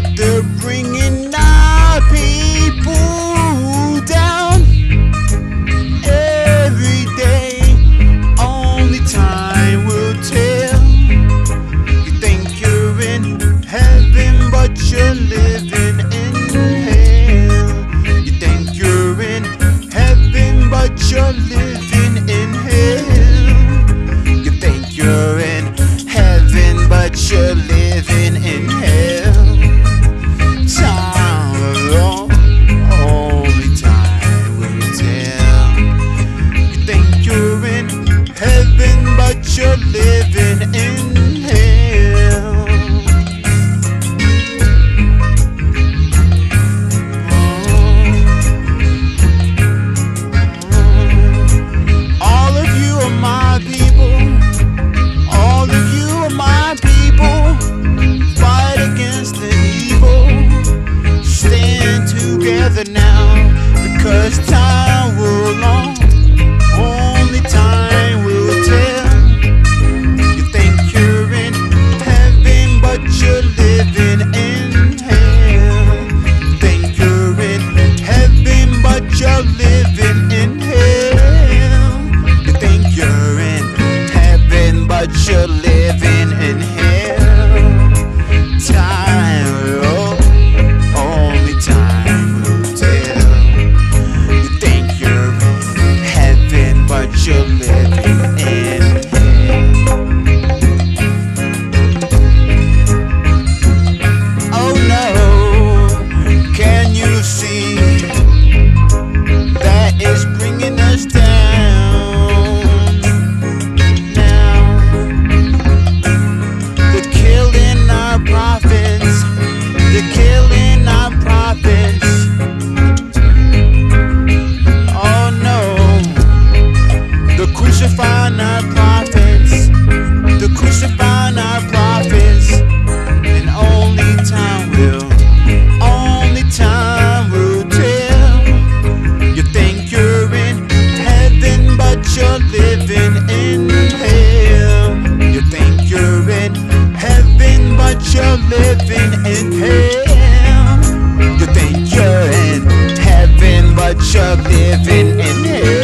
that they're bringing out. what you're living. what you're living in.